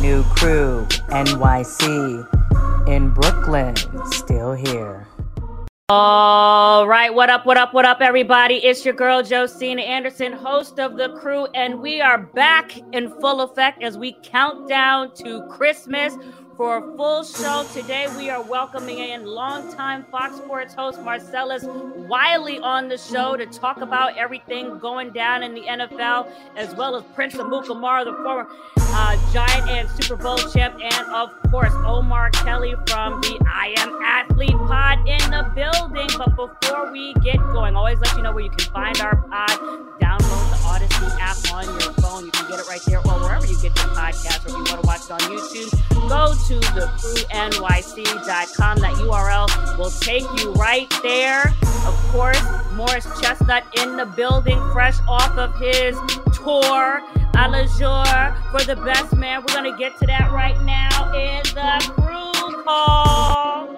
New crew, NYC. In Brooklyn, still here. All right, what up, what up, what up, everybody? It's your girl Josina Anderson, host of the crew, and we are back in full effect as we count down to Christmas for a full show today. We are welcoming in longtime Fox Sports host Marcellus Wiley on the show to talk about everything going down in the NFL, as well as Prince Amukamara, the former uh, Giant and Super Bowl champ, and of course Omar Kelly from the I Am Athlete Pod in the building. But before we get going, always let you know where you can find our pod. Download the Odyssey app on your phone. You can get it right there or wherever you get your podcast, or if you want to watch it on YouTube, go to thecrewnyc.com. That URL will take you right there. Of course, Morris Chestnut in the building, fresh off of his tour a la jour for the best man. We're going to get to that right now in the crew call.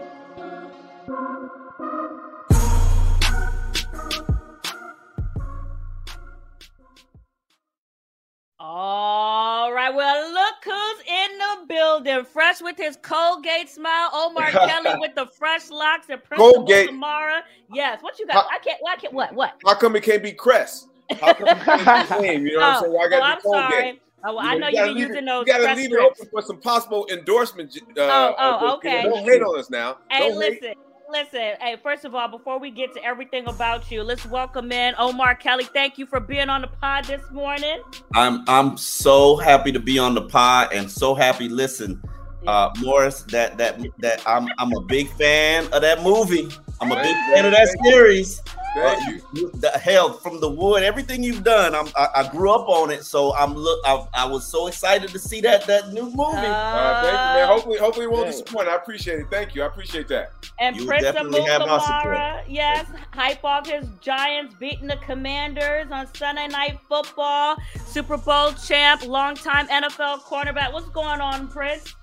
All right, well, look who's in the building. Fresh with his Colgate smile. Omar Kelly with the fresh locks and Prince Colgate. Samara. Yes, what you got? I can't, I can't, what, what? How come it can't be Crest? How come it can't be name? You know what I'm saying? Why I oh, got I'm Colgate. sorry. Oh, well, I know you you've gotta been leave using it, those. You gotta leave it open for some possible endorsement. Uh, Oh, oh, okay. Don't hate on us now. Hey, Don't hate. Listen, listen. Hey, first of all, before we get to everything about you, let's welcome in Omar Kelly. Thank you for being on the pod this morning. I'm I'm so happy to be on the pod and so happy. Listen, uh, Morris, that that that I'm I'm a big fan of that movie. I'm a big fan of that series. Uh, Thank you. you- the hell from the wood, everything you've done. I'm, I, I grew up on it, so I'm look. I, I was so excited to see that that new movie. Uh, thank you, man. Hopefully, hopefully, it won't Hey. disappoint. I appreciate it. Thank you. I appreciate that. And You Prince definitely have our support. Yes, hype off his Giants beating the Commanders on Sunday Night Football. Super Bowl champ, longtime NFL cornerback. What's going on, Prince?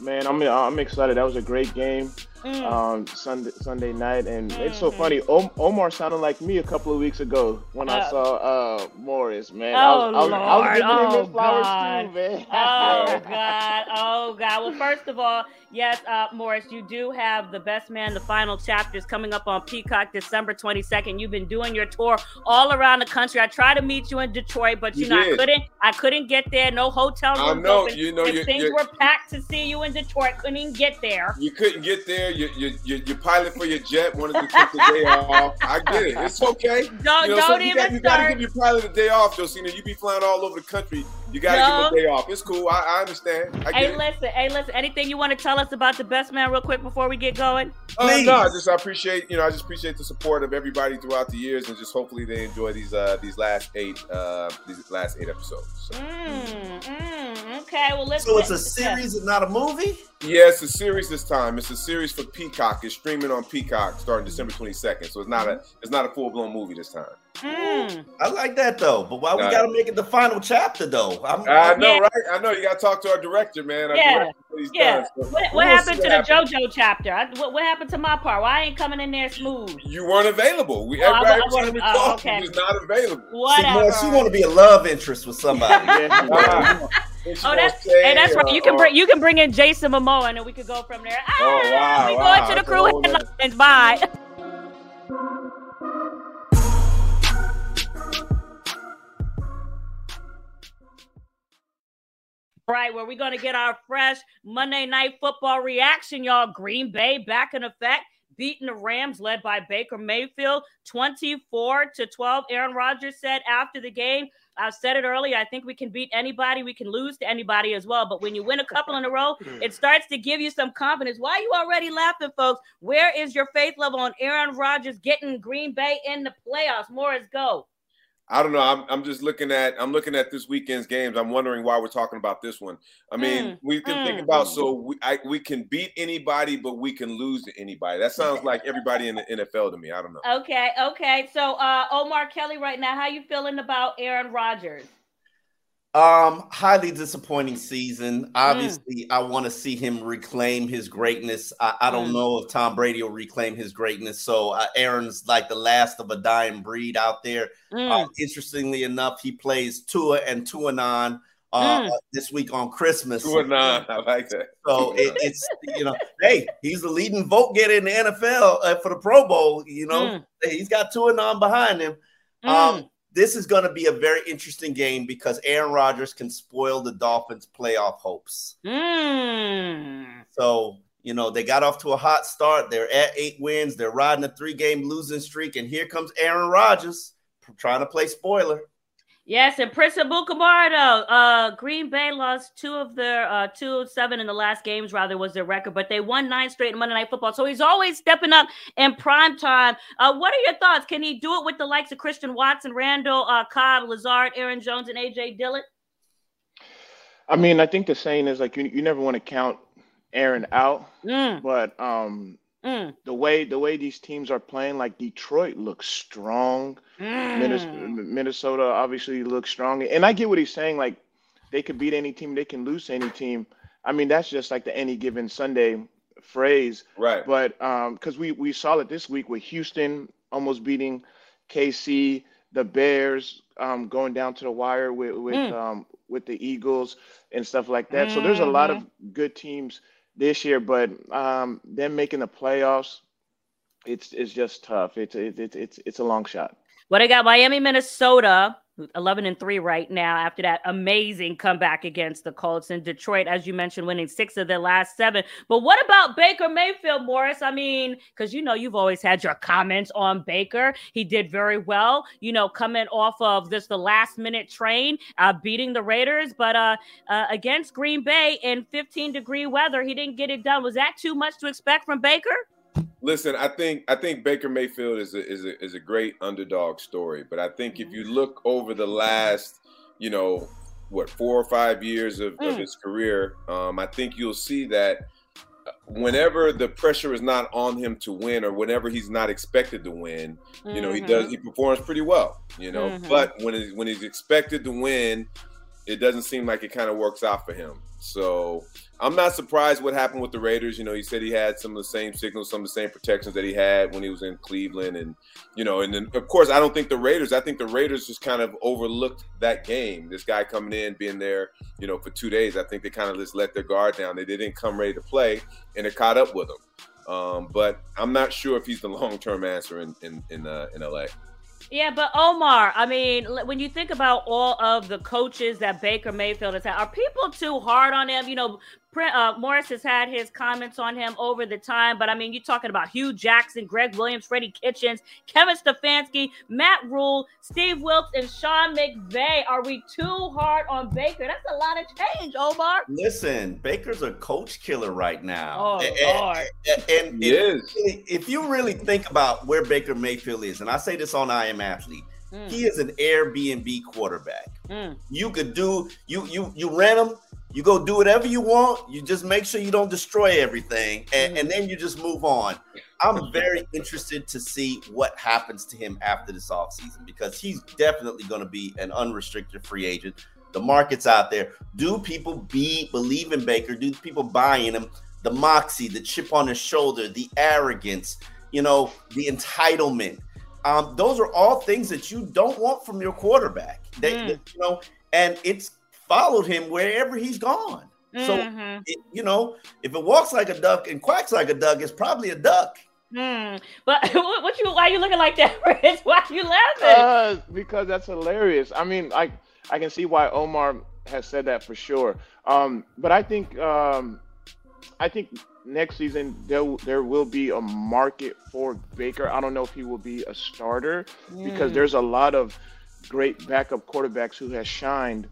Man, I'm I'm excited. That was a great game Mm. um, Sunday Sunday night, and it's so Mhm. funny. O- Omar sounded like me a couple of weeks ago when I Uh, saw uh, Morris. Man, Oh, I was, I was, I was Lord. giving him Oh, his flowers God. too, man. Oh God! Oh God! Well, first of all, yes, uh, Morris, you do have the Best Man, the final chapters coming up on Peacock December twenty second. You've been doing your tour all around the country. I tried to meet you in Detroit, but you, You know I couldn't. I couldn't get there. No hotel I rooms know. open. You know, you things were packed to see you in Detroit. Couldn't even get there. you couldn't get there. You you you your pilot for your jet wanted to take the day off. I get it. It's okay. Don't You know, don't you, even got, you gotta give your pilot a day off, Josina. You be flying all over the country. You gotta give him No. a day off. It's cool. I, I understand. I Hey, get it. listen. Hey, listen. Anything you want to tell us about the Best Man, real quick, before we get going? Uh, no, I just I appreciate you know I just appreciate the support of everybody throughout the years, and just hopefully they enjoy these uh these last eight uh these last eight episodes. So. Mm, mm, okay. Well, let's. so it's a series and not a movie. Yeah, it's a series this time. It's a series for Peacock. It's streaming on Peacock starting December twenty second. So it's not a it's not a full blown movie this time. Mm. I like that though, but why we Nah. gotta make it the final chapter though? I'm, I know, Yeah. right? I know you got to talk to our director, man. Our Yeah, director, what yeah. done. So What, what we'll happened to the what. JoJo chapter? I, what, what happened to my part? Why I ain't coming in there smooth? You weren't available. We Oh, I- everybody I was trying to wasn't- oh, talk. okay. You was not available. See, Whatever. Morris, you want to be a love interest with somebody. Yeah, you Ah. Oh, that's hey, that's right. You can bring you can bring in Jason Momoa, and then we could go from there. Ah, Oh, wow, we wow, going to the crew whole nother- headlines. Bye. Right, where we're going to get our fresh Monday night football reaction, y'all. Green Bay back in effect, beating the Rams, led by Baker Mayfield, 24 to 12. Aaron Rodgers said after the game, I said it earlier, I think we can beat anybody, we can lose to anybody as well. But when you win a couple in a row, it starts to give you some confidence. Why are you already laughing, folks? Where is your faith level on Aaron Rodgers getting Green Bay in the playoffs? Morris, go. I don't know. I'm, I'm just looking at I'm looking at this weekend's games. I'm wondering why we're talking about this one. I mean, Mm, we can think mm. about so we I, we can beat anybody, but we can lose to anybody. That sounds like everybody in the NFL to me. I don't know. Okay, okay. So uh Omar Kelly right now, how you feeling about Aaron Rodgers? Um, highly disappointing season. Obviously, I want to see him reclaim his greatness. I, I don't Mm. know if Tom Brady will reclaim his greatness. So uh, Aaron's like the last of a dying breed out there. Mm. Uh, interestingly enough, he plays Tua and Tuanon uh, Mm. this week on Christmas. Two and. I like that. So it, it's you know, hey, he's the leading vote getter in the NFL uh, for the Pro Bowl. You know, Mm. he's got two and behind him. Mm. Um, this is going to be a very interesting game because Aaron Rodgers can spoil the Dolphins' playoff hopes. Mm. So you know they got off to a hot start. They're at eight wins. They're riding a three-game losing streak, and here comes Aaron Rodgers trying to play spoiler. Yes, and Prince Amukamara, uh, Green Bay lost two of their uh, two of seven in the last games, rather was their record, but they won nine straight in Monday Night Football. So he's always stepping up in prime time. Uh, what are your thoughts? Can he do it with the likes of Christian Watson, Randall, uh, Cobb, Lazard, Aaron Jones, and AJ Dillon? I mean, I think the saying is like you, you never want to count Aaron out, Mm, but um, mm, the way the way these teams are playing, like Detroit looks strong. Minnesota, mm. Minnesota obviously looks strong, and I get what he's saying. Like they could beat any team, they can lose to any team. I mean, that's just like the any given Sunday phrase. Right. But um, because we we saw it this week with Houston almost beating KC, the Bears um, going down to the wire with with Mm. um, with the Eagles and stuff like that. So there's a lot of good teams this year, but um, them making the playoffs, it's it's just tough. It's it's it's it's, it's a long shot. What I got Miami, Minnesota, 11 and 3 right now after that amazing comeback against the Colts in Detroit, as you mentioned, winning six of their last seven. But what about Baker Mayfield, Morris? I mean, because you know, you've always had your comments on Baker. He did very well, you know, coming off of this the last minute train, uh, beating the Raiders, but uh, uh, against Green Bay in 15 degree weather, he didn't get it done. Was that too much to expect from Baker? Listen, I think I think Baker Mayfield is a, is a, is a great underdog story, but I think if you look over the last, you know, what four or five years of, of Mm. his career, um, I think you'll see that uh, whenever the pressure is not on him to win, or whenever he's not expected to win, you know, he Mhm. does he performs pretty well, you know. Mhm. But when it, when he's expected to win, it doesn't seem like it kind of works out for him. So I'm not surprised what happened with the Raiders. You know, he said he had some of the same signals, some of the same protections that he had when he was in Cleveland, and you know, and then of course I don't think the Raiders. I think the Raiders just kind of overlooked that game. This guy coming in, being there, you know, for two days. I think they kind of just let their guard down. They didn't come ready to play, and it caught up with them. Um, but I'm not sure if he's the long term answer in in in, uh, in LA. Yeah, but Omar, I mean, when you think about all of the coaches that Baker Mayfield has had, are people too hard on him? You know, uh, Morris has had his comments on him over the time, but I mean, you're talking about Hue Jackson, Gregg Williams, Freddie Kitchens, Kevin Stefanski, Matt Rhule, Steve Wilks, and Sean McVay. Are we too hard on Baker? That's a lot of change, Omar. Listen, Baker's a coach killer right now. Oh, And- Lord. and, and He if, is. if you really think about where Baker Mayfield is, and I say this on I Am Athlete, Mm, he is an Airbnb quarterback. mm, You could do you you you rent him. You go do whatever you want. You just make sure you don't destroy everything, and, and then you just move on. I'm very interested to see what happens to him after this offseason because he's definitely going to be an unrestricted free agent. The market's out there. Do people be believe in Baker? Do people buy in him? The moxie, the chip on his shoulder, the arrogance, you know, the entitlement. Um, those are all things that you don't want from your quarterback. They, Mm. they- you know, and it's followed him wherever he's gone. So, mhm, it, you know, if it walks like a duck and quacks like a duck, it's probably a duck. mm. But what, what you? Why you looking like that, Rich? Why you laughing? Uh, because that's hilarious. I mean, I I can see why Omar has said that for sure. Um, but I think um, I think next season there there will be a market for Baker. I don't know if he will be a starter because Mm. there's a lot of great backup quarterbacks who has shined,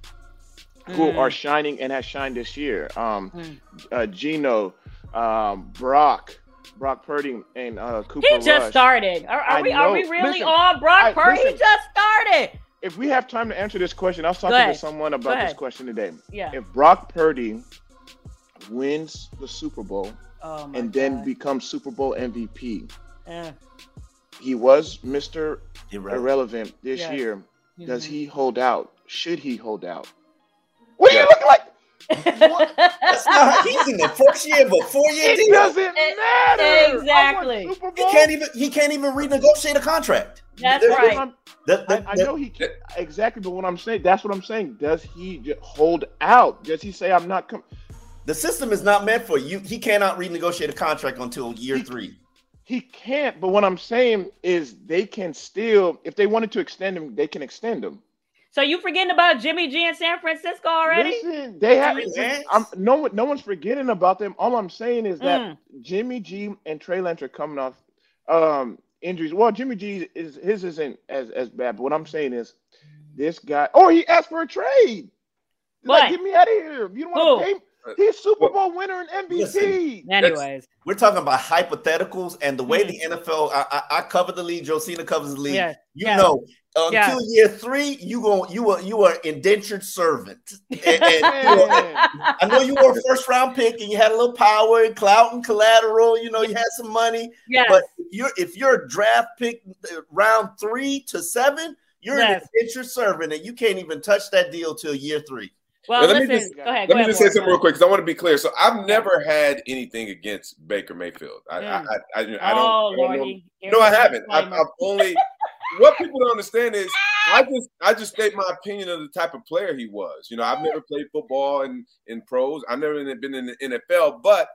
who Mm. are shining and has shined this year. Um, Mm. uh, Geno, um, Brock, Brock Purdy, and uh, Cooper He just Rush. started. Are, are I we? Are we really Listen, on Brock I- Purdy? He listen. just started. if we have time to answer this question, I was talking to someone about this question today. Yeah. If Brock Purdy wins the Super Bowl Oh my and then becomes Super Bowl MVP, Eh, he was Mr. Irrelevant. Irrelevant this Yes. year. Does mhm. he hold out? Should he hold out? What do you Yeah. look like? That's not. He's in the first year of a four-year It doesn't matter. Exactly. He can't even. He can't even renegotiate a contract. That's the- right. I'm- the- the- I, I the- know he can, exactly, but what I'm saying, that's what I'm saying. Does he hold out? Does he say, "I'm not"? Com-? the system is not meant for you. He cannot renegotiate a contract until year He- three. He can't. But what I'm saying is, they can still, if they wanted to extend him, they can extend him. So you forgetting about Jimmy G in San Francisco already? Listen, they have. Trey Lance? I'm, no one, no one's forgetting about them. All I'm saying is that Mm. Jimmy G and Trey Lance are coming off um, injuries. Well, Jimmy G is his isn't as as bad, but what I'm saying is this guy. Oh, he asked for a trade. What? Like, get me out of here. You don't want Who? to pay. He's Super Bowl winner and MVP. Listen. Anyways, We're talking about hypotheticals and the way Mhm. the NFL. I, I, I cover the league. Josina covers the league. Yeah, You yeah. know, until Yeah. year three, you go. You are you are indentured servant. And, and you know, I know you were a first round pick and you had a little power and clout and collateral. You know, you had some money. yes. But if you're if you're a draft pick uh, round three to seven, you're Yes. an indentured servant and you can't even touch that deal till year three. Well, Let me just- go ahead. Let go me ahead, just say something real quick because I want to be clear. So I've never had anything against Baker Mayfield. I, Mm. I, I, I, I don't. oh, I don't know- Lordy. No, I haven't. I've, I've only. what people don't understand is I just I just state my opinion of the type of player he was. You know, I've never played football in in pros. I've never been in the NFL, but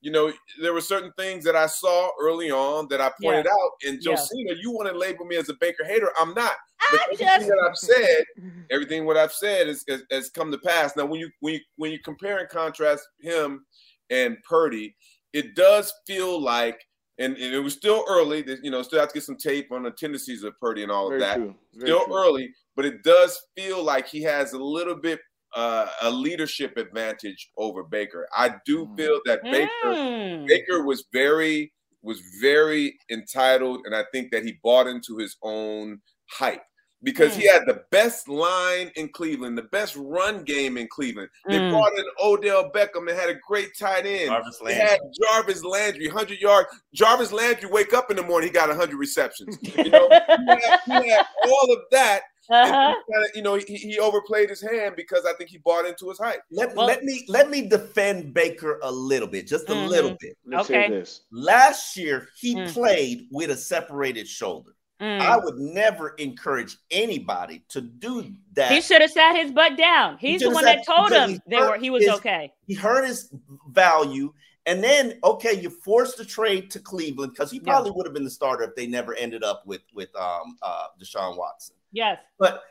you know, there were certain things that I saw early on that I pointed out. And Yeah. Josina, you want to label me as a Baker hater? I'm not. I But everything just that I've said, everything what I've said is, has, has come to pass. Now, when you when you when you compare and contrast him and Purdy, it does feel like, and, and it was still early. That you know, still have to get some tape on the tendencies of Purdy and all of that. true. Still true. early, but it does feel like he has a little bit uh, a leadership advantage over Baker. I do Mm. feel that Baker Mm. Baker was very was very entitled, and I think that he bought into his own hype because he had the best line in Cleveland, the best run game in Cleveland. They Mm. brought in Odell Beckham. They had a great tight end. Jarvis They had Jarvis Landry, hundred yard. Jarvis Landry wake up in the morning, he got hundred receptions. You know, he had, he had all of that. And Uh-huh. kinda, you know, he, he overplayed his hand because I think he bought into his hype. Let, Well- let me let me defend Baker a little bit, just a Mhm. little bit. Let's Okay. say this. Last year, he Mm. played with a separated shoulder. Mm. I would never encourage anybody to do that. He should have sat his butt down. He's the one sat- that told him they were he was his- okay. he hurt his value. And then, okay, you forced the trade to Cleveland because he Yeah. probably would have been the starter if they never ended up with with um, uh, Deshaun Watson. Yes. But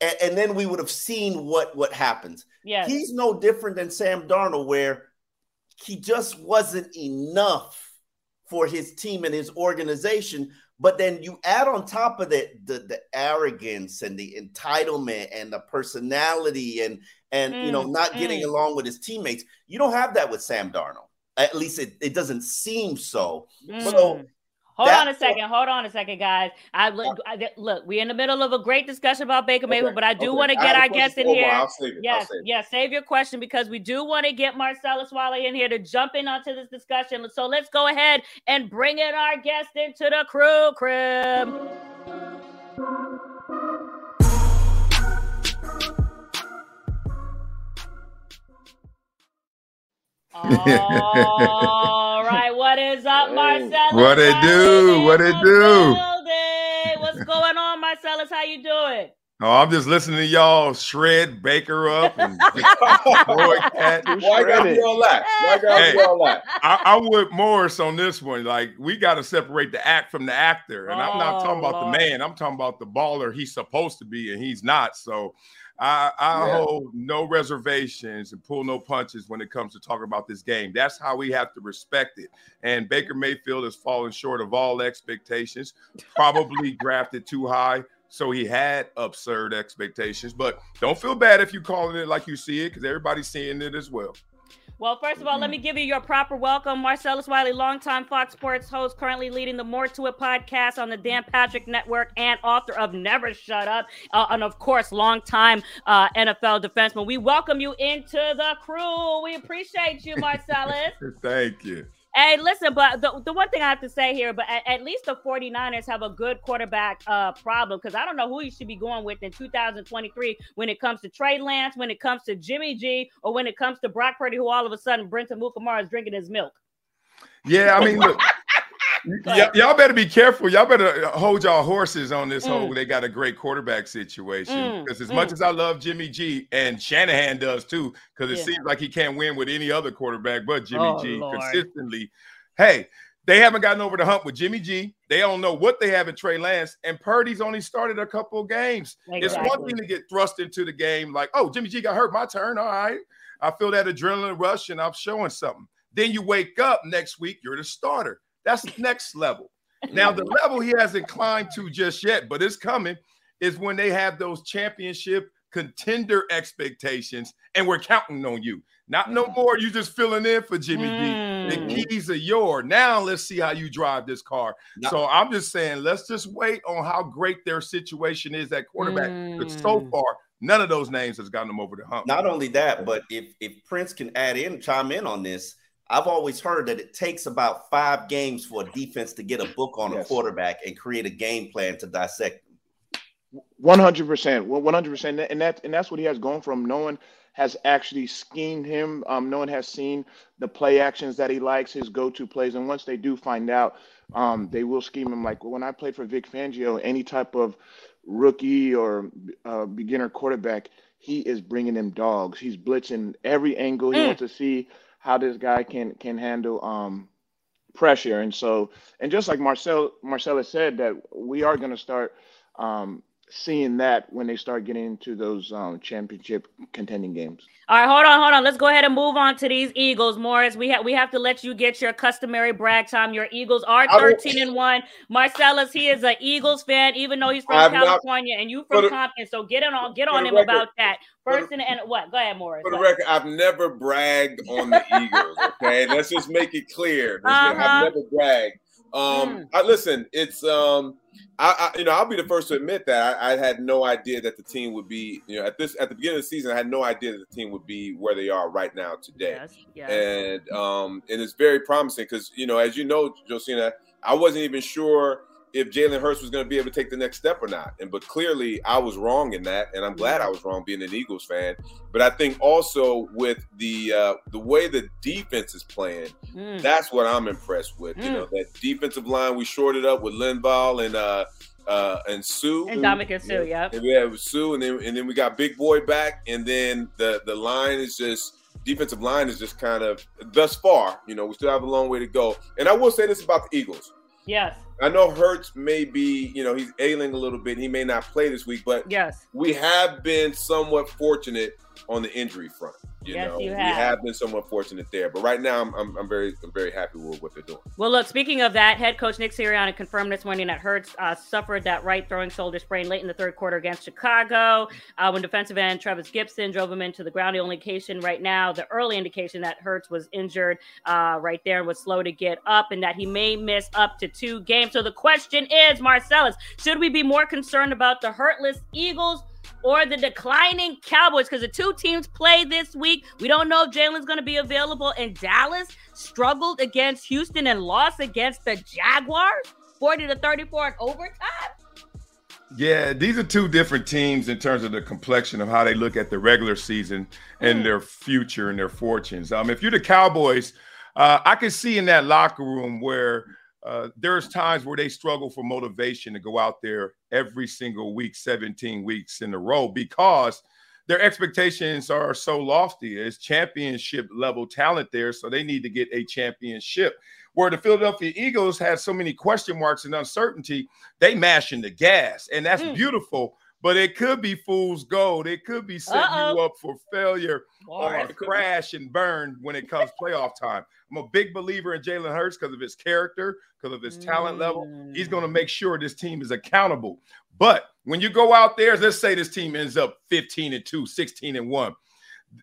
and, then we would have seen what what happens. Yes. He's no different than Sam Darnold, where he just wasn't enough for his team and his organization. But then you add on top of that the, the arrogance and the entitlement and the personality and and you know Mm, not getting mm. along with his teammates. You don't have that with Sam Darnold. At least it, it doesn't seem so. So Mm. Hold that- on a second. Hold on a second, guys. I look. I, look, we're in the middle of a great discussion about Baker Mayfield, Okay, but I do okay. want to get our guests in here. I'll save it. I'll Yes, save it. yes. Save your question because we do want to get Marcellus Wiley in here to jump in onto this discussion. So let's go ahead and bring in our guest into the crew crib. Right, what is up, Hey. Marcellus? What it do? What it do? What's going on, Marcellus? How you doing? Oh, I'm just listening to y'all shred Baker up and Boy, cat. Why gotta be all that? Why got to be all that? I, I'm with Morris on this one. Like, we got to separate the act from the actor. And I'm not talking Oh, about Lord. the man. I'm talking about the baller he's supposed to be, and he's not. So I, I Yeah. hold no reservations and pull no punches when it comes to talking about this game. That's how we have to respect it. And Baker Mayfield has fallen short of all expectations, probably drafted too high. So he had absurd expectations, but don't feel bad if you calling it like you see it, because everybody's seeing it as well. Well, first of all, let me give you your proper welcome. Marcellus Wiley, longtime Fox Sports host, currently leading the More to It podcast on the Dan Patrick Network and author of Never Shut Up. Uh, and of course, longtime uh, NFL defenseman. We welcome you into the crew. We appreciate you, Marcellus. Thank you. Hey, listen, but the, the one thing I have to say here, but at, at least the 49ers have a good quarterback uh, problem because I don't know who you should be going with in 2023 when it comes to Trey Lance, when it comes to Jimmy G, or when it comes to Brock Purdy, who all of a sudden Prince Amukamara is drinking his milk. Yeah, I mean, look, y'all better be careful. Y'all better hold y'all horses on this Mm. whole. They got a great quarterback situation. Mm, Because as mm. much as I love Jimmy G and Shanahan does too, because it Yeah. seems like he can't win with any other quarterback but Jimmy Oh, G Lord. consistently. Hey, they haven't gotten over the hump with Jimmy G. They don't know what they have in Trey Lance, and Purdy's only started a couple of games. It's one thing to get thrust into the game, like, oh, Jimmy G got hurt, my turn. All right. I feel that adrenaline rush and I'm showing something. Then you wake up next week, you're the starter. That's the next level. Now, the level he hasn't climbed to just yet, but it's coming, is when they have those championship contender expectations and we're counting on you. Not no more, you just filling in for Jimmy G. Mm. The keys are yours. Now let's see how you drive this car. Now- So I'm just saying, let's just wait on how great their situation is at quarterback. But so Mm. far, none of those names has gotten them over the hump. Not only that, but if if Prince can add in, chime in on this. I've always heard that it takes about five games for a defense to get a book on a quarterback and create a game plan to dissect. him. One hundred percent. One hundred percent, and that and that's what he has going from. No one has actually schemed him. Um, no one has seen the play actions that he likes, his go-to plays, and once they do find out, um, they will scheme him. Like when I played for Vic Fangio, any type of rookie or uh, beginner quarterback, he is bringing them dogs. He's blitzing every angle. He Mm. wants to see how this guy can can handle um, pressure, and so and just like Marcel Marcella said, that we are going to start. Um, seeing that when they start getting into those um, championship contending games. All right, hold on, hold on. Let's go ahead and move on to these Eagles, Morris. We have we have to let you get your customary brag time. Your Eagles are 13 and 1. Marcellus, he is an Eagles fan, even though he's from I'm not- California and you For from the- Compton. So get on get on him record- about that. for the- First and, and what? Go ahead, Morris. For the record, I've never bragged on the Eagles. Okay, let's just make it clear. Uh-huh. I've never bragged. Um, Mm. I listen. It's um, I, I you know I'll be the first to admit that I, I had no idea that the team would be you know at this at the beginning of the season I had no idea that the team would be where they are right now today. Yes, yes. and um, and it's very promising because you know, as you know, Josina, I wasn't even sure if Jalen Hurts was going to be able to take the next step or not. And but clearly, I was wrong in that, and I'm glad I was wrong being an Eagles fan. But I think also with the uh, the way the defense is playing, Mm. that's what I'm impressed with. You know, that defensive line we shorted up with Linval and uh, uh, and Suh. And Dominic and Suh, yep. And we have Suh, and then and then we got Big Boy back, and then the the line is just defensive line is just kind of thus far. You know, we still have a long way to go. And I will say this about the Eagles. Yes, I know Hurts may be, you know, he's ailing a little bit. He may not play this week, but yes. we have been somewhat fortunate on the injury front. You Yes, know, you we have. have been somewhat fortunate there. But right now, I'm, I'm, I'm very I'm very happy with what they're doing. Well, look, speaking of that, head coach Nick Sirianni confirmed this morning that Hurts uh, suffered that right throwing shoulder sprain late in the third quarter against Chicago uh, when defensive end Trevis Gipson drove him into the ground. The only indication right now, the early indication that Hurts was injured uh, right there and was slow to get up and that he may miss up to two games. So the question is, Marcellus, should we be more concerned about the hurtless Eagles? Or the declining Cowboys because the two teams play this week. We don't know if Jalen's going to be available. And Dallas struggled against Houston and lost against the Jaguars, forty to thirty-four in overtime. Yeah, these are two different teams in terms of the complexion of how they look at the regular season and Mm. their future and their fortunes. Um, if you're the Cowboys, uh, I can see in that locker room where uh, there's times where they struggle for motivation to go out there every single week, 17 weeks in a row, because their expectations are so lofty. It's championship level talent there, so they need to get a championship. Where the Philadelphia Eagles had so many question marks and uncertainty, they mashing the gas, and that's Mm. beautiful. But it could be fool's gold. It could be setting Uh-oh. you up for failure or crash and burn when it comes playoff time. I'm a big believer in Jalen Hurts because of his character, because of his talent level. He's going to make mm. sure this team is accountable. But when you go out there, let's say this team ends up 15 and 2, 16 and 1.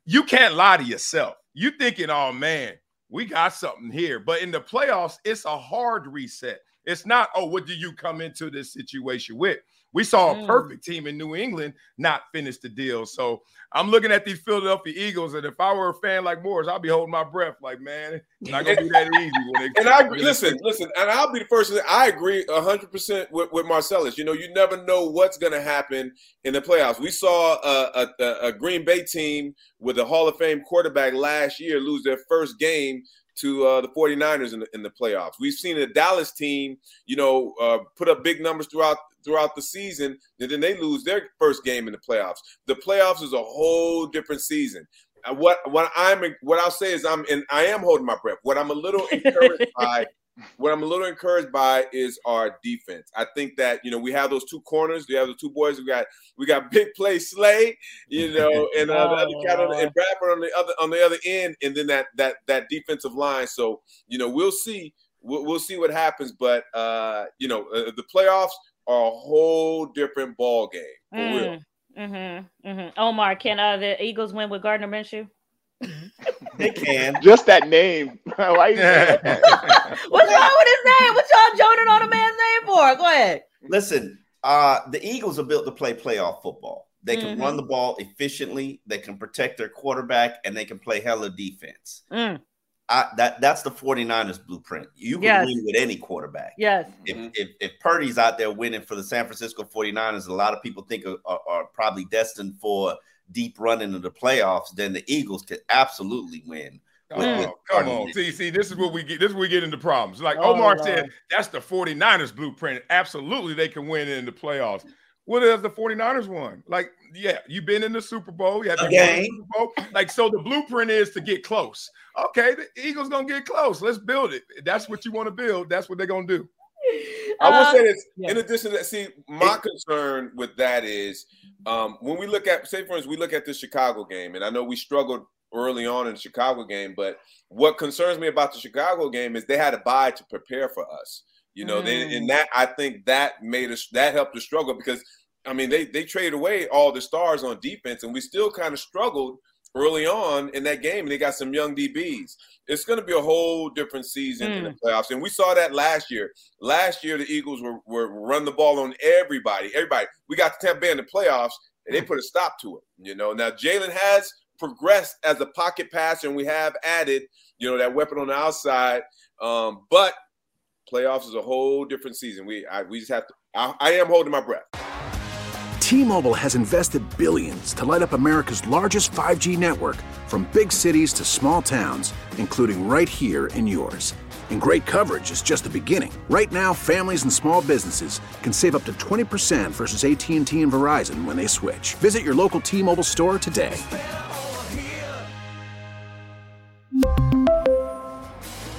You can't lie to yourself. You thinking, oh man, we got something here. But in the playoffs, it's a hard reset. It's not, oh, what do you come into this situation with? We saw a Mm. perfect team in New England not finish the deal. So I'm looking at these Philadelphia Eagles, and if I were a fan like Morris, I'd be holding my breath, like, man, it's not gonna be that easy. When it And I agree. Listen, listen, and I'll be the first. To, I agree hundred percent with, with Marcellus. You know, you never know what's going to happen in the playoffs. We saw a, a, a Green Bay team with a Hall of Fame quarterback last year lose their first game to uh, the 49ers in the, in the playoffs. We've seen a Dallas team, you know, uh, put up big numbers throughout throughout the season, and then they lose their first game in the playoffs. The playoffs is a whole different season. What what I'm what I'll say is I'm and I am holding my breath. What I'm a little encouraged by what I'm a little encouraged by is our defense. I think that you know we have those two corners. We have the two boys. We got we got big play Slay, you know, and uh, the other cat on, and Bradford on the other on the other end, and then that that that defensive line. So you know we'll see we'll, we'll see what happens. But uh, you know uh, the playoffs are a whole different ball game for real. Mm-hmm, mm-hmm. Omar, can uh, the Eagles win with Gardner Minshew? They can. Just that name. Why you that? What's wrong with his name? What y'all joning on a man's name for? Go ahead. Listen, uh, the Eagles are built to play playoff football. They can Mhm. run the ball efficiently. They can protect their quarterback, and they can play hella defense. Mm, I, that that's the 49ers blueprint. You can Yes. win with any quarterback. yes. If, Mhm. if if Purdy's out there winning for the San Francisco 49ers, a lot of people think are, are, are probably destined for deep run into the playoffs, then the Eagles could absolutely win. Oh, with- with come Gardner on. See, see, this is what we get. This is where we get into problems. Like Oh, Omar Lord. said, that's the 49ers blueprint. Absolutely, they can win in the playoffs. What has the 49ers won? Like, yeah, you've been in the Super Bowl. You had A the game. Super Bowl. Like, so the blueprint is to get close. Okay, the Eagles gonna get close. Let's build it. That's what you want to build. That's what they're gonna do. I will Uh, say this. yeah. In addition to that, see, my concern with that is um, when we look at, say, for instance, we look at the Chicago game, and I know we struggled early on in the Chicago game, but what concerns me about the Chicago game is they had a buy to prepare for us. You know, they Mm. and that I think that made us that helped us struggle because I mean they they traded away all the stars on defense, and we still kind of struggled early on in that game. And they got some young DBs. It's going to be a whole different season in the playoffs, and we saw that last year. Last year, the Eagles were were run the ball on everybody. Everybody. We got the Tampa Bay in the playoffs, and they put a stop to it. You know, now Jalen has progressed as a pocket passer, and we have added, you know, that weapon on the outside. Um, but playoffs is a whole different season. We I, we just have to. I, I am holding my breath. T-Mobile has invested billions to light up America's largest 5G network from big cities to small towns, including right here in yours. And great coverage is just the beginning. Right now, families and small businesses can save up to 20% versus AT&T and Verizon when they switch. Visit your local T-Mobile store today.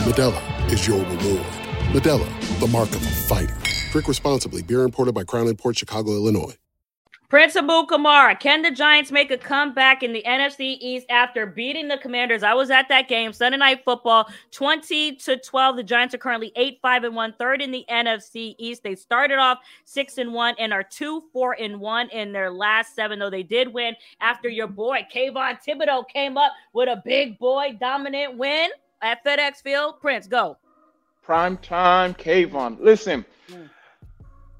and Modelo is your reward. Modelo, the mark of a fighter. Drink responsibly. Beer imported by Crown Port Chicago, Illinois. Prince Amukamara, can the Giants make a comeback in the NFC East after beating the Commanders? I was at that game, Sunday Night Football, 20 to 12. The Giants are currently 8 5 and 1, third in the NFC East. They started off 6 and 1 and are 2 4 and 1 in their last seven, though they did win after your boy Kayvon Thibodeaux came up with a big boy dominant win at FedEx Field. Prince, go. Prime time, Kayvon. Listen, Mm.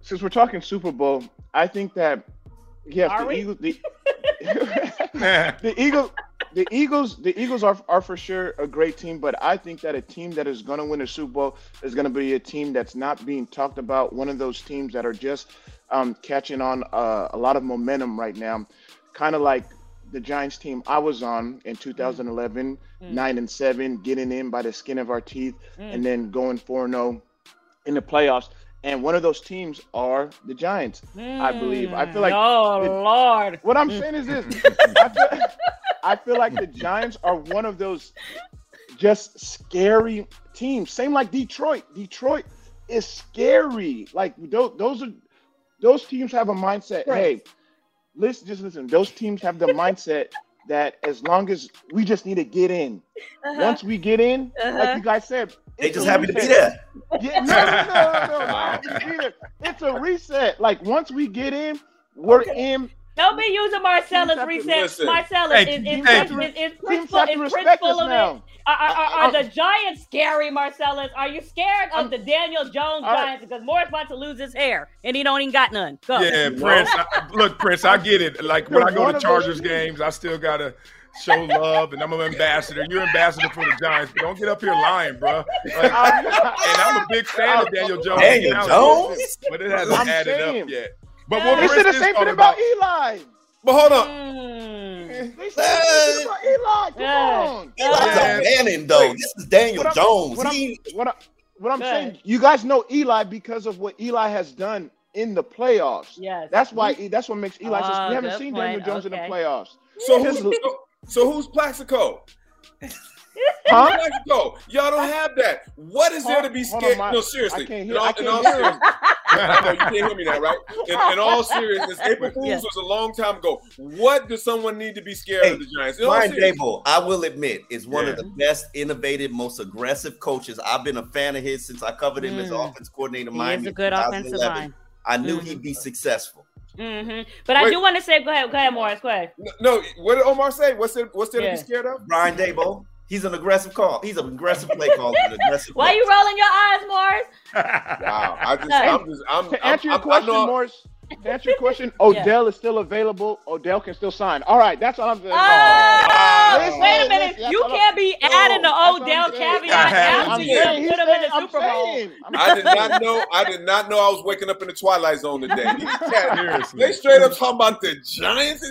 since we're talking Super Bowl, I think that yes, Are the we? Eagles, the, the Eagles, the Eagles, the Eagles are are for sure a great team, but I think that a team that is going to win a Super Bowl is going to be a team that's not being talked about. One of those teams that are just um, catching on uh, a lot of momentum right now, kind of like the Giants team I was on in 2011, Mm. nine and seven, getting in by the skin of our teeth, Mm. and then going 4 0 in the playoffs. And one of those teams are the Giants. I believe. I feel like oh the- Lord. what I'm saying is this: I feel, I feel like the Giants are one of those just scary teams. Same like Detroit. Detroit is scary. Like those, those are those teams have a mindset. Hey, listen, just listen. Those teams have the mindset that as long as we just need to get in, Uh-huh. once we get in, Uh-huh. like you guys said, They just a happy to be reset. there. Yeah, no, no, no, no, no, happy to be there. It's a reset. Like once we get in, we're in. Don't be using Marcellus Teams have to reset. listen. Marcellus Hey, is, is, hey. is, is, is Teams Prince full, is Prince respect full of it? Are, are, are, are the Giants scary, Marcellus? Are you scared of the Daniel Jones All right. Giants? Because Morris about to lose his hair and he don't even got none. Go. Yeah, Prince. I, look, Prince, I get it. Like when I go to Chargers games, I still gotta show love, and I'm an ambassador. You're ambassador for the Giants, but don't get up here lying, bro. Like, and I'm a big fan of Daniel Jones. Daniel Jones? but it hasn't I'm added saying. up yet. But what They said the same thing about about, Eli. But hold on. Mm. They said the same thing about Eli. Come Yeah. on. Eli's Yeah. a banning though. This is Daniel What Jones. What I'm, what, I, what I'm Good. saying, you guys know Eli because of what Eli has done in the playoffs. Yes. That's why. That's what makes Eli. Oh, we haven't seen point. Daniel Jones in the playoffs. So who's so, so who's Plaxico? Huh? Plaxico. Y'all don't have that. What is there to be Hold on, scared? no, seriously. I can't In hear- all- I can't all hear seriousness- no, you can't hear me now, right? In, in all seriousness, April Fools Yeah. was a long time ago. What does someone need to be scared Hey, of the Giants? In Brian Daboll, I will admit, is one of the best, innovative, most aggressive coaches. I've been a fan of his since I covered him as Mm. offense coordinator. He Miami is a good offensive line. I knew Mhm. he'd be successful. hmm But I do want to say, go ahead, go ahead, Morris, go ahead. No, what did Omar say? What's there, what's there Yeah. to be scared of? Brian Daboll, he's an aggressive call. He's an aggressive play caller. An aggressive Why coach. you rolling your eyes, Morris? Wow, I just, I'm just, I'm, To I'm, answer your I'm, question, I know- Morris. To answer your question, Odell is still available. Odell can still sign. All right, that's all I'm saying. Oh, Listen, wait a minute. listen, You can't be No, adding the I'm Odell saying. caveat after I'm you saying, done put him in the I'm Super Bowl. saying, I'm I did not know. I did not know I was waking up in the twilight zone today. These cats, Seriously. they straight up talking about the Giants.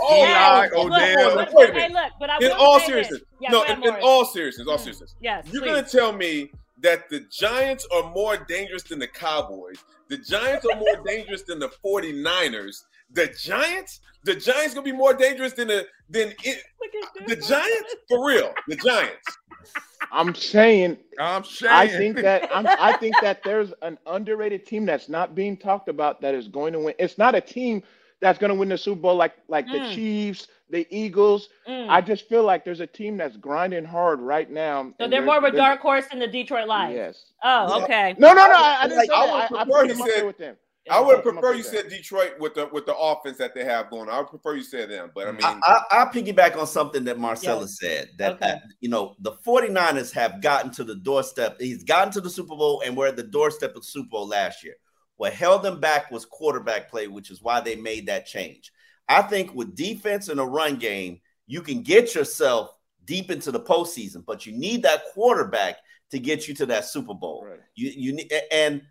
Oh, Eli, oh, Odell. wait, Look, wait a hey, minute. look, but I In all seriousness. Yeah, no, in, in all seriousness, all Mm. seriousness. Yes, You're please. gonna tell me that the Giants are more dangerous than the Cowboys. The Giants are more dangerous than the 49ers. The Giants, the Giants gonna be more dangerous than the than it, the. Giants for real. The Giants. I'm saying I'm saying. I think that I'm, I think that there's an underrated team that's not being talked about that is going to win. It's not a team that's going to win the Super Bowl like like the Mm. Chiefs, the Eagles. Mm. I just feel like there's a team that's grinding hard right now. so and they're more of a dark horse than the Detroit Lions. Yes. Oh, Yeah. okay. No, no, no. I, I didn't Like, say I would I, I prefer put you them said- with them. I would put them up prefer you said Detroit with the with the offense that they have going. I would prefer you said them, but I mean, I, I, I'll piggyback on something that Marcella said that, Okay. that, you know, the 49ers have gotten to the doorstep. He's gotten to the Super Bowl and we're at the doorstep of the Super Bowl last year. What held them back was quarterback play, which is why they made that change. I think with defense and a run game, you can get yourself deep into the postseason, but you need that quarterback to get you to that Super Bowl. Right. You you and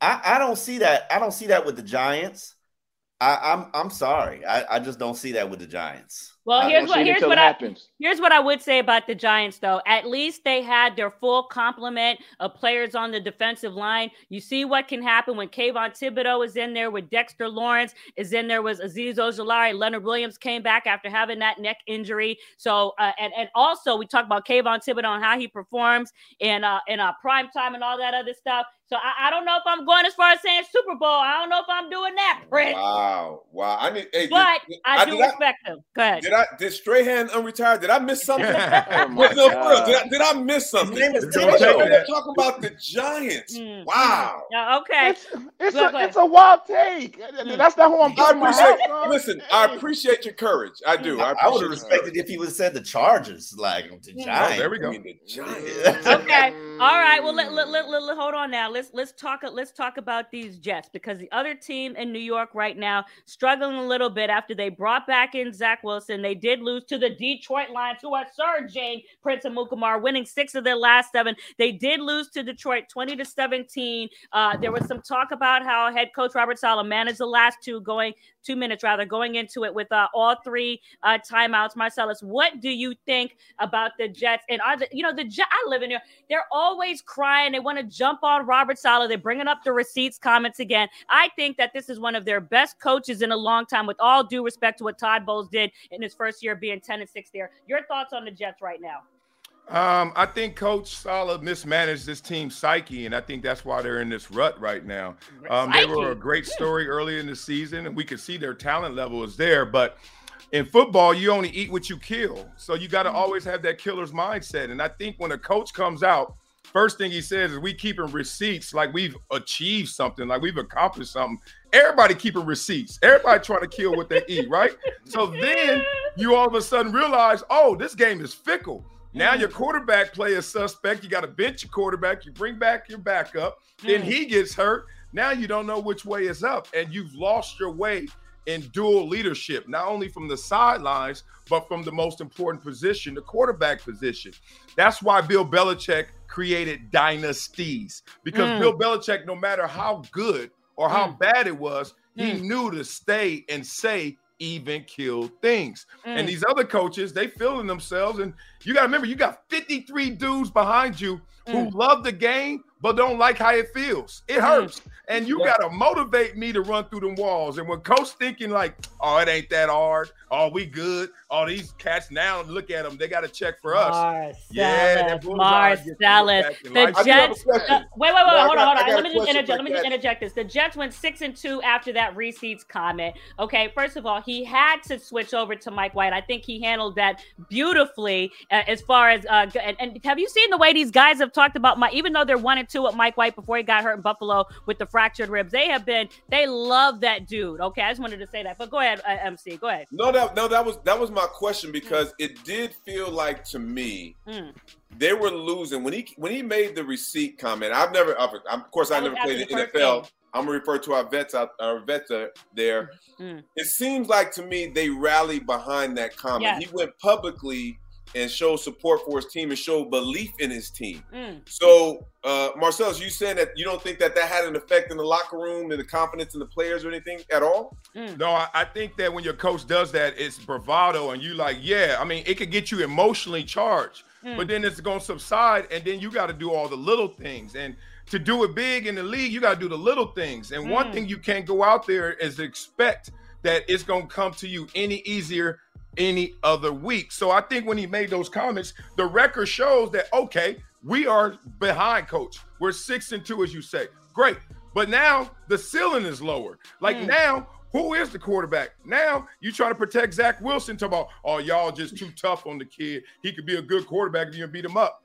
I, I don't see that. I don't see that with the Giants. I, I'm I'm sorry. I, I just don't see that with the Giants. Well, here's what here's what I happens. here's what I would say about the Giants, though. At least they had their full complement of players on the defensive line. You see what can happen when Kayvon Thibodeaux is in there, with Dexter Lawrence is in there, was Azeez Ojulari, Leonard Williams came back after having that neck injury. So, uh, and and also we talk about Kayvon Thibodeaux and how he performs in uh in uh, prime time and all that other stuff. So I, I don't know if I'm going as far as saying Super Bowl. I don't know if I'm doing that, Prince. wow, wow. I need. Hey, But did, I do did I- respect him. Go ahead. Did I did Strahan unretired? Did I miss something? Oh my Wait, no, for real, did I, did I miss something? name is We're talking about the Giants. Mm, Wow. Yeah, okay. It's, it's, a, it's a wild take. Mm. That's not who I'm I putting my appreciate. house. Listen, I appreciate your courage. I do. I, I, would have respected if he would have said the Chargers, like the Yeah. Giants. Oh, there we go. I mean, the Giants. Okay. All right. Well, let, let, let, let- let- hold on now. Let's let's talk let's talk about these Jets because the other team in New York right now struggling a little bit after they brought back in Zach Wilson. They did lose to the Detroit Lions, who are surging. Prince and Mukamar winning six of their last seven. They did lose to Detroit, twenty to seventeen. Uh, there was some talk about how head coach Robert Saleh managed the last two, going two minutes rather, going into it with uh, all three uh, timeouts. Marcellus, what do you think about the Jets? And are the you know the Jet? I live in here. They're always crying. They want to jump on Robert Saleh. They're bringing up the receipts comments again. I think that this is one of their best coaches in a long time. With all due respect to what Todd Bowles did in his first year being ten and six there. Your thoughts on the Jets right now? Um, I think Coach Saleh mismanaged this team's psyche, and I think that's why they're in this rut right now. Um, they were a great story early in the season, and we could see their talent level is there. But in football, you only eat what you kill, so you got to always have that killer's mindset. And I think when a coach comes out, first thing he says is, "We keeping receipts like we've achieved something, like we've accomplished something." Everybody keeping receipts. Everybody trying to kill what they eat, right? So then you all of a sudden realize, oh, this game is fickle. Now your quarterback play is suspect. You got to bench your quarterback. You bring back your backup. Then Mm. he gets hurt. Now you don't know which way is up, and you've lost your way in dual leadership, not only from the sidelines, but from the most important position, the quarterback position. That's why Bill Belichick created dynasties because Mm. Bill Belichick, no matter how good or how Mm. bad it was, he Mm. knew to stay and say even kill things. Mm. And these other coaches, they feeling themselves. And you got to remember, you got 53 dudes behind you who Mm. love the game but don't like how it feels. It hurts. And you got to motivate me to run through them walls. And when coach thinking like, oh, it ain't that hard. Oh, we good. All these cats now, look at them. They got to check for us. Yeah, Marcellus, bullseye Marcellus. The life. I do have a Jets. uh, wait, wait, wait, No, hold on, hold on. Let me just interject. Let me just interject this. The Jets went six and two after that receipts comment. Okay, first of all, he had to switch over to Mike White. I think he handled that beautifully uh, as far as uh, and, and have you seen the way these guys have talked about Mike? Even though they're one and two with Mike White before he got hurt in Buffalo with the fractured ribs, they have been they love that dude. Okay, I just wanted to say that. But go ahead, uh, MC. Go ahead. No, that no, that was that was my question because it did feel like to me Mm. they were losing when he when he made the receipt comment. I've never, of of course, I never played in the NFL. game. I'm gonna refer to our vets out, our vets there. Mm. It seems like to me they rallied behind that comment. Yes. He went publicly and show support for his team and show belief in his team. Mm. So, uh, Marcellus, you saying that you don't think that that had an effect in the locker room and the confidence in the players or anything at all? Mm. No, I, I think that when your coach does that, it's bravado, and you like, yeah. I mean, it could get you emotionally charged, Mm. but then it's going to subside, and then you got to do all the little things. And to do it big in the league, you got to do the little things. And one Mm. thing you can't go out there is expect that it's going to come to you any easier any other week. So I think when he made those comments, the record shows that okay, we are behind coach. We're six and two, as you say. Great. But now the ceiling is lower. Like Mm. now, who is the quarterback? Now you trying to protect Zach Wilson, talking about, oh, y'all just too tough on the kid. He could be a good quarterback if you beat him up.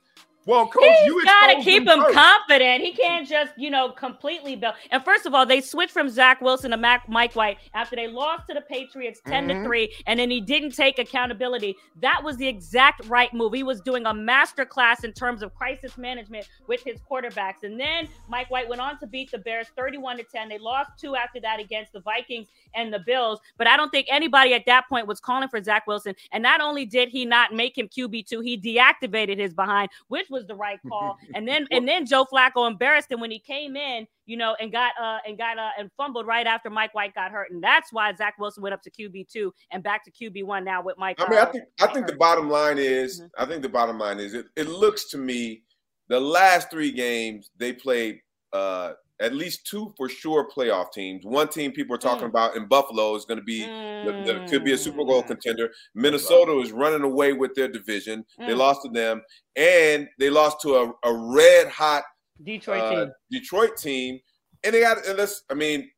Well, coach, you He's got to keep him first. confident. He can't just, you know, completely build. And first of all, they switched from Zach Wilson to Mac, Mike White after they lost to the Patriots 10 Mhm. to 3, and then he didn't take accountability. That was the exact right move. He was doing a master class in terms of crisis management with his quarterbacks. And then Mike White went on to beat the Bears 31 to 10. They lost two after that against the Vikings and the Bills. But I don't think anybody at that point was calling for Zach Wilson. And not only did he not make him QB2, he deactivated his behind, which was the right call. and then and then Joe Flacco embarrassed him when he came in, you know, and got uh and got uh and fumbled right after Mike White got hurt. And that's why Zach Wilson went up to QB2 and back to QB1 now with Mike. I mean, I think I think the bottom line is Mhm. I think the bottom line is it, it looks to me the last three games they played uh at least two for sure playoff teams. One team people are talking Mm. about in Buffalo is going to be that- that could be a Super Mm. Bowl contender. Minnesota is running away with their division. They Mm. lost to them, and they lost to a, a red hot Detroit uh, team. Detroit team, and they got. And let's, I mean,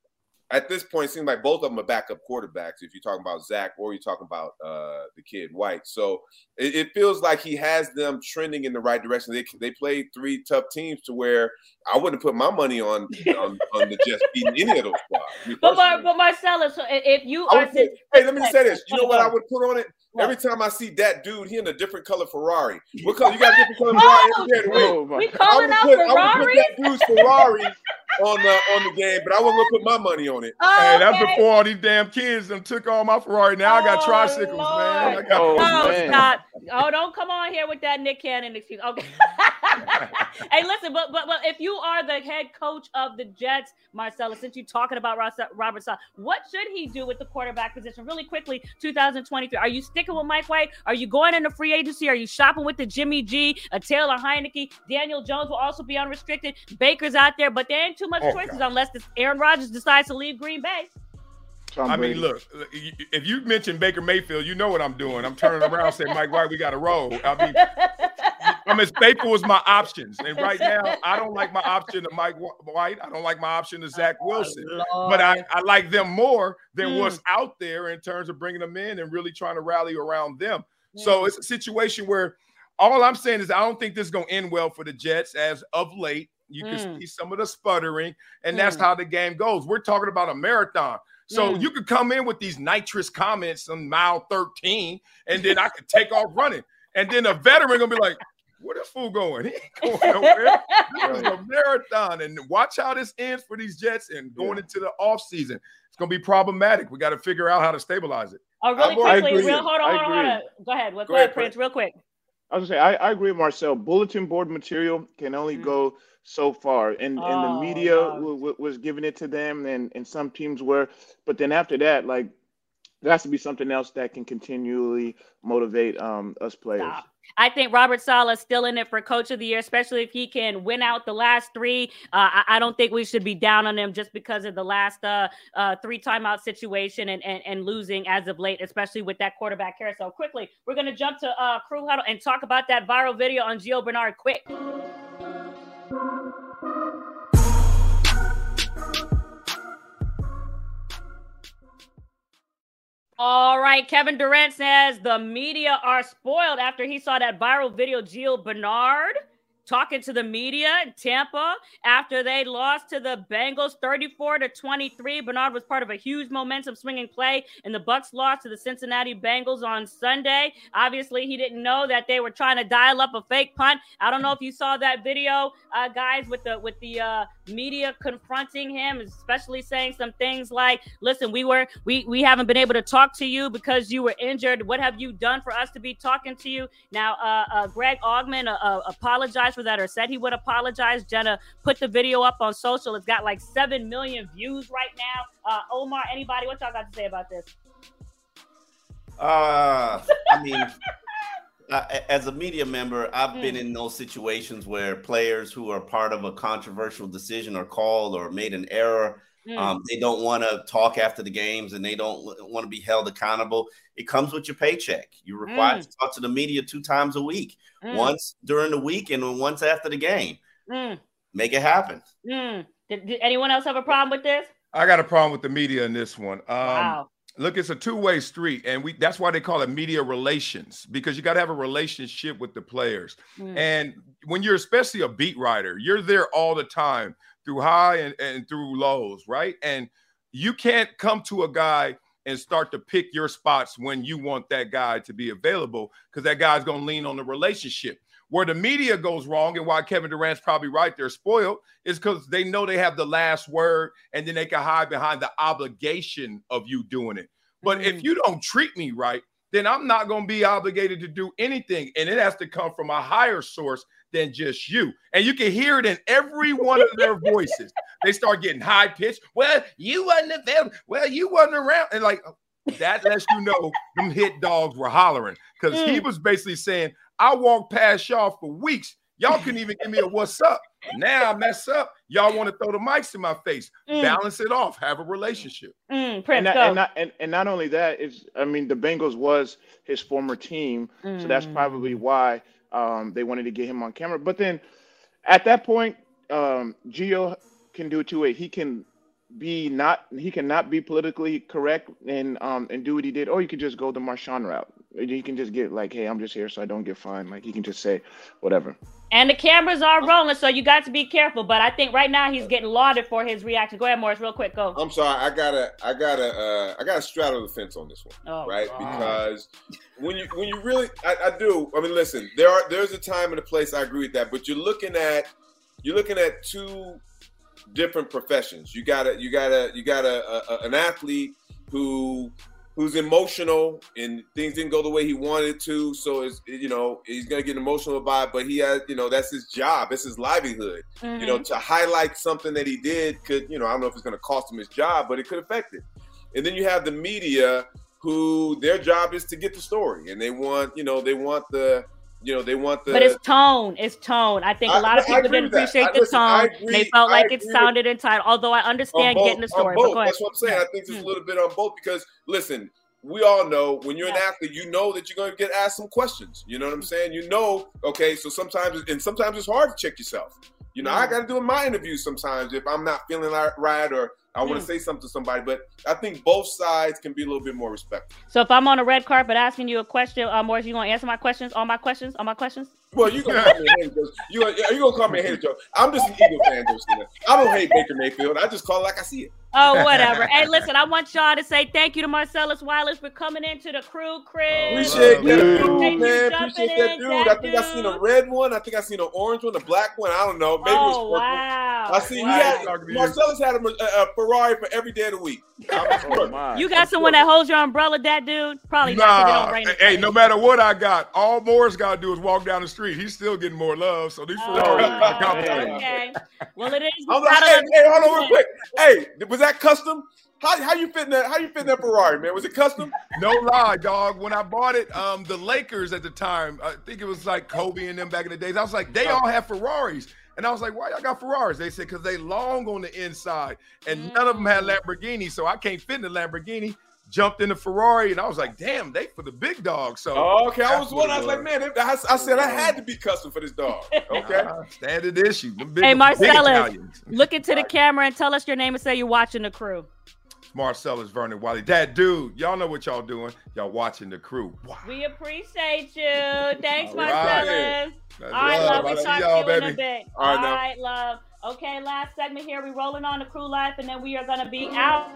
at this point, it seems like both of them are backup quarterbacks. If you're talking about Zach or you're talking about uh, the kid White, so it, it feels like he has them trending in the right direction. They they played three tough teams to where I wouldn't put my money on on, on the Jets beating any of those squads. But Mar- personally. but Marcella, so if you are put, hey, let me say this. You know what I would put on it? What? Every time I see that dude, he in a different color Ferrari. What color? You got a different color Ferrari every day of the week. Oh, we calling out put, I would put that dude's Ferrari on the on the game, but I wasn't gonna put my money on it. Oh, Hey, that's okay. before all these damn kids and took all my Ferrari. Now I got Oh, tricycles, man. I got Oh, Oh, man. stop. Oh, don't come on here with that Nick Cannon excuse. Okay. hey, listen, but, but but if you are the head coach of the Jets, Marcella, since you're talking about Ross, Robert Saleh, what should he do with the quarterback position? Really quickly, 2023. Are you sticking with Mike White? Are you going into free agency? Are you shopping with the Jimmy G, a Taylor Heinicke? Daniel Jones will also be unrestricted. Baker's out there, but there ain't too much Oh, choices God. unless this Aaron Rodgers decides to leave Green Bay. Tom I Brady. mean, look, if you mention Baker Mayfield, you know what I'm doing. I'm turning around saying, Mike White, we got to roll. I mean, I'm as faithful as my options. And right now, I don't like my option to Mike White. I don't like my option to Zach oh, Wilson. Oh, but I, I like them more than mm. what's out there in terms of bringing them in and really trying to rally around them. Mm. So it's a situation where all I'm saying is I don't think this is going to end well for the Jets as of late. You can mm. see some of the sputtering, and that's mm. how the game goes. We're talking about a marathon. So mm. you could come in with these nitrous comments on mile 13, and then I could take off running. And then a veteran gonna be like, where this fool going? He ain't going nowhere. this is a marathon. And watch how this ends for these Jets and going yeah. into the off season. It's gonna be problematic. We got to figure out how to stabilize it. Oh, really quickly, real hold on, hold on, hold on. Go ahead. Go, go ahead, Prince, real quick. I was gonna say I, I agree, Marcel. Bulletin board material can only mm. go so far, and oh, and the media w- w- was giving it to them, and and some teams were, but then after that, like there has to be something else that can continually motivate um, us players. Stop. I think Robert Saleh is still in it for Coach of the Year, especially if he can win out the last three. Uh, I, I, don't think we should be down on him just because of the last uh, uh, three timeout situation and, and, and losing as of late, especially with that quarterback carousel. Quickly, we're going to jump to uh, Crew Huddle and talk about that viral video on Gio Bernard. Quick. All right, Kevin Durant says the media are spoiled after he saw that viral video. Gio Bernard talking to the media in Tampa after they lost to the Bengals 34 to 23. Bernard was part of a huge momentum swinging play, and the Bucs lost to the Cincinnati Bengals on Sunday. Obviously, he didn't know that they were trying to dial up a fake punt. I don't know if you saw that video, uh, guys, with the with the uh, media confronting him, especially saying some things like, "Listen, we were we we haven't been able to talk to you because you were injured. What have you done for us to be talking to you?" Now, uh, uh Greg Auman uh, uh, apologized for that or said he would apologize. Jenna put the video up on social. It's got like 7 million views right now. Uh, Omar, anybody, what y'all got to say about this? Uh, I mean, uh, as a media member, I've mm. been in those situations where players who are part of a controversial decision or call or made an error, mm. um, they don't want to talk after the games and they don't want to be held accountable. It comes with your paycheck. You're required mm. to talk to the media two times a week, mm. once during the week and once after the game. Mm. Make it happen. Mm. Did, did, anyone else have a problem with this? I got a problem with the media in this one. Um, wow. Look, it's a two-way street, and we that's why they call it media relations because you got to have a relationship with the players. Mm. And when you're especially a beat writer, you're there all the time through high and, and through lows, right? And you can't come to a guy and start to pick your spots when you want that guy to be available because that guy's going to lean on the relationship. Where the media goes wrong and why Kevin Durant's probably right, they're spoiled, is because they know they have the last word and then they can hide behind the obligation of you doing it. But mm-hmm. if you don't treat me right, then I'm not going to be obligated to do anything. And it has to come from a higher source than just you. And you can hear it in every one of their voices. They start getting high pitched. Well, you wasn't available. Well, you wasn't around. And like that lets you know them hit dogs were hollering because mm. he was basically saying, I walked past y'all for weeks. Y'all couldn't even give me a what's up. Now I mess up. Y'all want to throw the mics in my face. Mm. Balance it off. Have a relationship. Mm, and, not, and, not, and, and, not only that is, I mean, the Bengals was his former team, mm. so that's mm. probably why um, they wanted to get him on camera. But then at that point, um, Gio can do it two ways. He can be not he cannot be politically correct and um and do what he did, or you could just go the Marshawn route. You can just get like, hey, I'm just here so I don't get fined. Like he can just say whatever. And the cameras are rolling, so you got to be careful. But I think right now he's getting lauded for his reaction. Go ahead, Morris, real quick. Go. I'm sorry, I gotta, I gotta, uh, I gotta straddle the fence on this one, oh, right? God. Because when you, when you really, I, I do. I mean, listen, there are, there's a time and a place. I agree with that, but you're looking at, you're looking at two different professions. You got a, you got a, you got a, a an athlete who who's emotional and things didn't go the way he wanted to. So it's you know he's gonna get emotional about it, but he has you know that's his job, it's his livelihood. Mm-hmm. You know mm-hmm. to highlight something that he did could you know I don't know if it's gonna cost him his job, but it could affect it. And then you have the media who their job is to get the story and they want you know they want the you know they want the but it's tone it's tone. I think a lot I, of people didn't appreciate I, the listen, tone. they felt like it sounded entitled although i understand both, getting the story that's what i'm saying. I think it's mm. a little bit on both because listen we all know when you're an athlete, you know that you're going to get asked some questions. You know what I'm saying? You know, okay, so sometimes, and sometimes it's hard to check yourself. You know, I got to do in my interviews sometimes if I'm not feeling right or I want to mm. say something to somebody. But I think both sides can be a little bit more respectful. So if I'm on a red carpet asking you a question, um, Morris, you gonna answer my questions? All my questions? All my questions? Well, you gonna call me a hater, You are you gonna call me a hater, Joe? I'm just an Eagle fan, Joe. I don't hate Baker Mayfield. I just call it like I see it. Oh, whatever. hey, listen, I want y'all to say thank you to Marcellus Wiley for coming into the crew, Chris. Appreciate that dude, man. Appreciate that dude. I think I seen a red one. I think I seen an orange one, a black one. I don't know. Maybe oh, it's purple. wow. I see wow. he had Marcellus had a, uh, a, Ferrari for every day of the week. oh, you got someone that holds your umbrella, that dude? Probably nah. not. Hey, no matter what I got, all Morris got to do is walk down the street. He's still getting more love. So these oh, Ferraris are Okay. Well, it is. I'm like, hey, hey, hold on real quick. Hey, was that custom? How, how you fitting that? How you fitting that Ferrari, man? Was it custom? No lie, dog. When I bought it, um, the Lakers at the time, I think it was like Kobe and them back in the days. I was like, they all have Ferraris. And I was like, why y'all got Ferraris? They said, because they long on the inside and none of them had Lamborghini. So I can't fit in the Lamborghini jumped in the Ferrari, and I was like, "Damn, they for the big dog." So oh, okay, I was one. I was like, "Man," I, I, said I had to be custom for this dog. Okay, uh, standard issue. Big, hey, Marcellus, look into the camera and tell us your name and say you're watching the crew. Marcellus Vernon Wiley. That dude, y'all know what y'all doing. Y'all watching the crew. Wow. We appreciate you. Thanks, All Marcellus. Right. All right, love. We talk to you baby. in a bit. All right, All right love. Okay, last segment here. We're rolling on the crew life, and then we are gonna be out.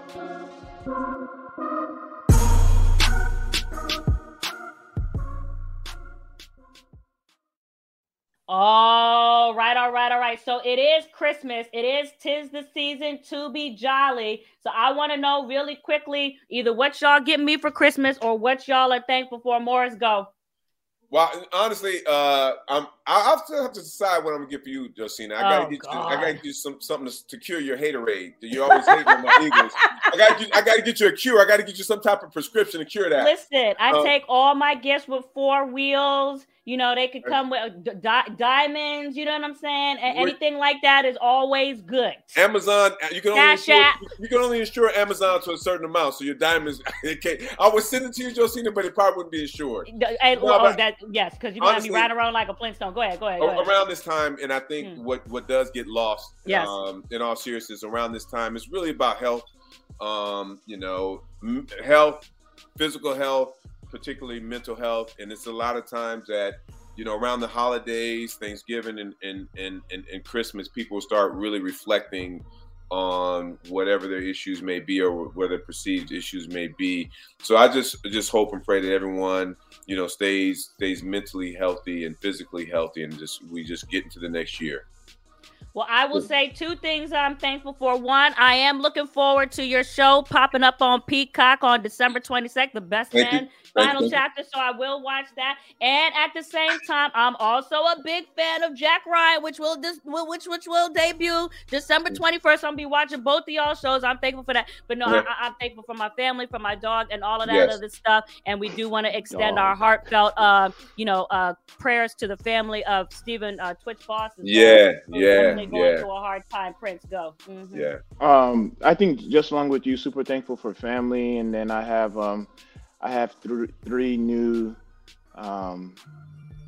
All right, all right, all right. So it is Christmas. It is tis the season to be jolly. So I want to know really quickly either what y'all get me for Christmas or what y'all are thankful for. Morris, go. Well, honestly, uh, I'm I'll still have to decide what I'm gonna get for you, Josina. I gotta oh, get God. you. I gotta get you some something to, to cure your haterade. Do you always hate on my Eagles. I gotta I gotta get you a cure. I gotta get you some type of prescription to cure that. Listen, I um, take all my gifts with four wheels you know, they could come with di- diamonds. You know what I'm saying? And anything like that is always good. Amazon, uh, you can only insure, you can only insure Amazon to a certain amount. So your diamonds, it can't. I would send it to you, Josina, but it probably wouldn't be insured. And, no, oh, that yes, because you're gonna be riding around like a Flintstone. Go ahead, go ahead. Go ahead. Around this time, and I think hmm. what what does get lost, yes. um, in all seriousness, around this time, is really about health. Um, you know, health, physical health particularly mental health. And it's a lot of times that, you know, around the holidays, Thanksgiving and, and, and, and, and Christmas, people start really reflecting on whatever their issues may be or whether perceived issues may be. So I just just hope and pray that everyone, you know, stays stays mentally healthy and physically healthy and just we just get into the next year. Well, I will say two things I'm thankful for. One, I am looking forward to your show popping up on Peacock on December 22nd, The Best Thank Man final chapter. So I will watch that. And at the same time, I'm also a big fan of Jack Ryan, which will dis- which which will debut December 21st. I'm gonna be watching both of y'all shows. I'm thankful for that. But no, yeah. I, am thankful for my family, for my dog, and all of that yes. other stuff. And we do want to extend our heartfelt, uh, you know, uh, prayers to the family of Stephen uh, Twitch Boss. Yeah, yeah going yeah. through a hard time. Prince, go. Mm-hmm. Yeah. Um, I think just along with you, super thankful for family, and then I have um, I have th- three new um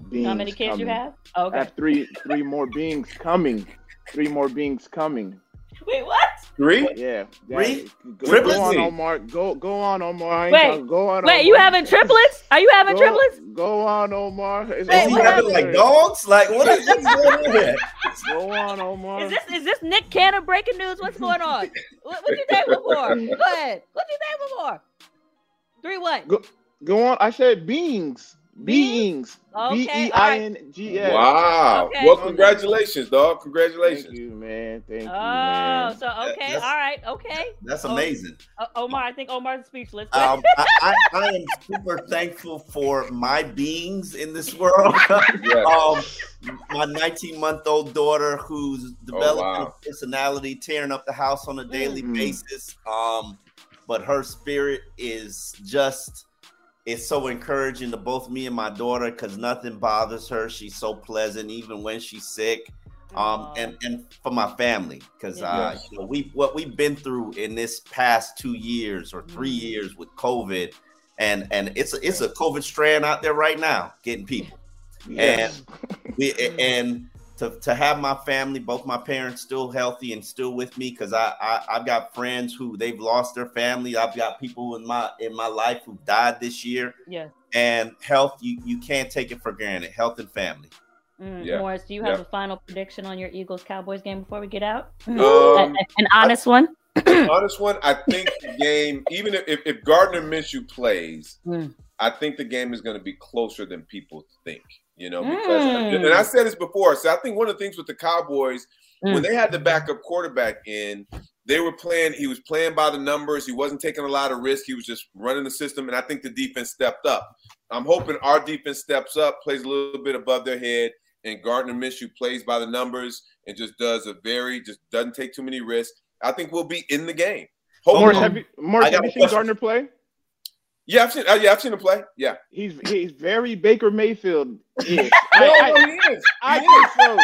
beings. How many kids coming. you have? Okay. I have three three more beings coming. Three more beings coming. Wait, what? Three? Yeah. Three? Go, go on, Omar. Go go on, Omar. Wait, go on. Wait, you having triplets? Are you having go, triplets? Go on, Omar. Is he having like dogs? Like what is this going on here? Go on, Omar. Is this is this Nick Cannon breaking news? What's going on? what, what you thankful for? Go ahead. What you thankful for? Three what? Go, go on. I said beings. Beings. B E I N G S. Wow. Okay. Well, congratulations, dog. Congratulations. Thank you, man. Thank you. Oh, man. so okay. That's, All right. Okay. That's amazing. Oh, Omar, I think Omar's speechless. um, I, I, I, am super thankful for my beings in this world. um, my 19 month old daughter who's developing oh, wow. a personality, tearing up the house on a daily mm-hmm. basis. Um, but her spirit is just it's so encouraging to both me and my daughter because nothing bothers her. She's so pleasant, even when she's sick. Um, and and for my family, because uh, yes. you know we what we've been through in this past two years or 3 mm-hmm. years with COVID and and it's a, it's a COVID strand out there right now getting people, Yes. and we and to, to have my family, both my parents still healthy and still with me, because I, I I've got friends who they've lost their family. I've got people in my in my life who died this year, Yeah. and health you you can't take it for granted. Health and family. Mm, Yeah. Morris, do you have Yeah. a final prediction on your Eagles Cowboys game before we get out? Um, A- An honest one. honest one, I think the game, even if, if, if Gardner Minshew plays, Mm. I think the game is going to be closer than people think. You know, because Mm. and I said this before. So I think one of the things with the Cowboys Mm. when they had the backup quarterback in, they were playing. He was playing by the numbers. He wasn't taking a lot of risk. He was just running the system, and I think the defense stepped up. I'm hoping our defense steps up, plays a little bit above their head, and Gardner Minshew plays by the numbers and just does a very just doesn't take too many risks. I think we'll be in the game. Morris, Hopefully. have you, Morris, have you seen question. Gardner play? Yeah, I've seen. Uh, yeah, I've seen him play. Yeah. He's he's very Baker Mayfield. ish. No, I, no, he is. I He think is. so.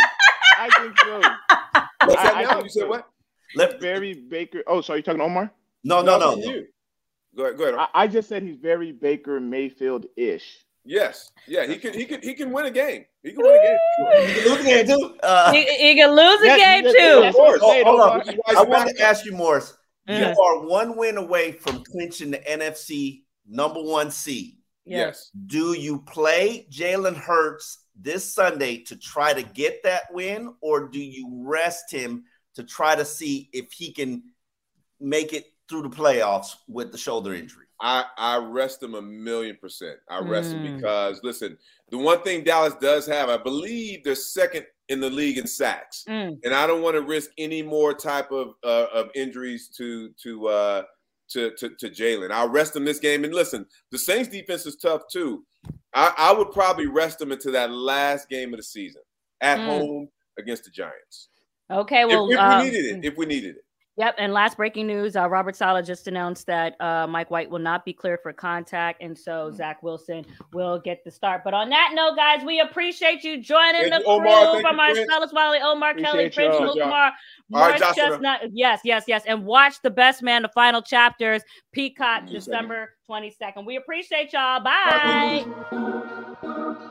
I think so. What's that I- I now? think You said what? Let, Very Baker. Oh, sorry, you talking to Omar? no, no, no. I'm talking to you. Go ahead. Go ahead. I, I just said he's very Baker Mayfield ish. yes. Yeah. He can. He can. He can win a game. He can win a game. Sure. Look at it, too. Uh, he, he can lose a That- game too. that's what course. saying, Hold on. Omar. Which is why I want to ask you, Morris. Mm. You are one win away from clinching the NFC number one seed. Yes. Do you play Jalen Hurts this Sunday to try to get that win, or do you rest him to try to see if he can make it through the playoffs with the shoulder injury? I, I rest him a million percent. I rest Mm. him because listen, the one thing Dallas does have, I believe they're second in the league in sacks, Mm. and I don't want to risk any more type of uh, of injuries to to uh, to to, to Jalen. I'll rest him this game. And listen, the Saints defense is tough too. I, I would probably rest him into that last game of the season at Mm. home against the Giants. Okay, well, if, if um, we needed it, if we needed it. Yep. And last breaking news: uh, Robert Saleh just announced that uh, Mike White will not be cleared for contact, and so Mm. Zach Wilson will get the start. But on that note, guys, we appreciate you joining Thank the you, crew Omar. Thank from Prince. Marcellus Wiley, Omar Kelly, Appreciate Prince y'all. Amukamara, All right, Chestnut. Yes, yes, yes. And watch the best man, the final chapters, Peacock, December twenty second. We appreciate y'all. Bye. Bye.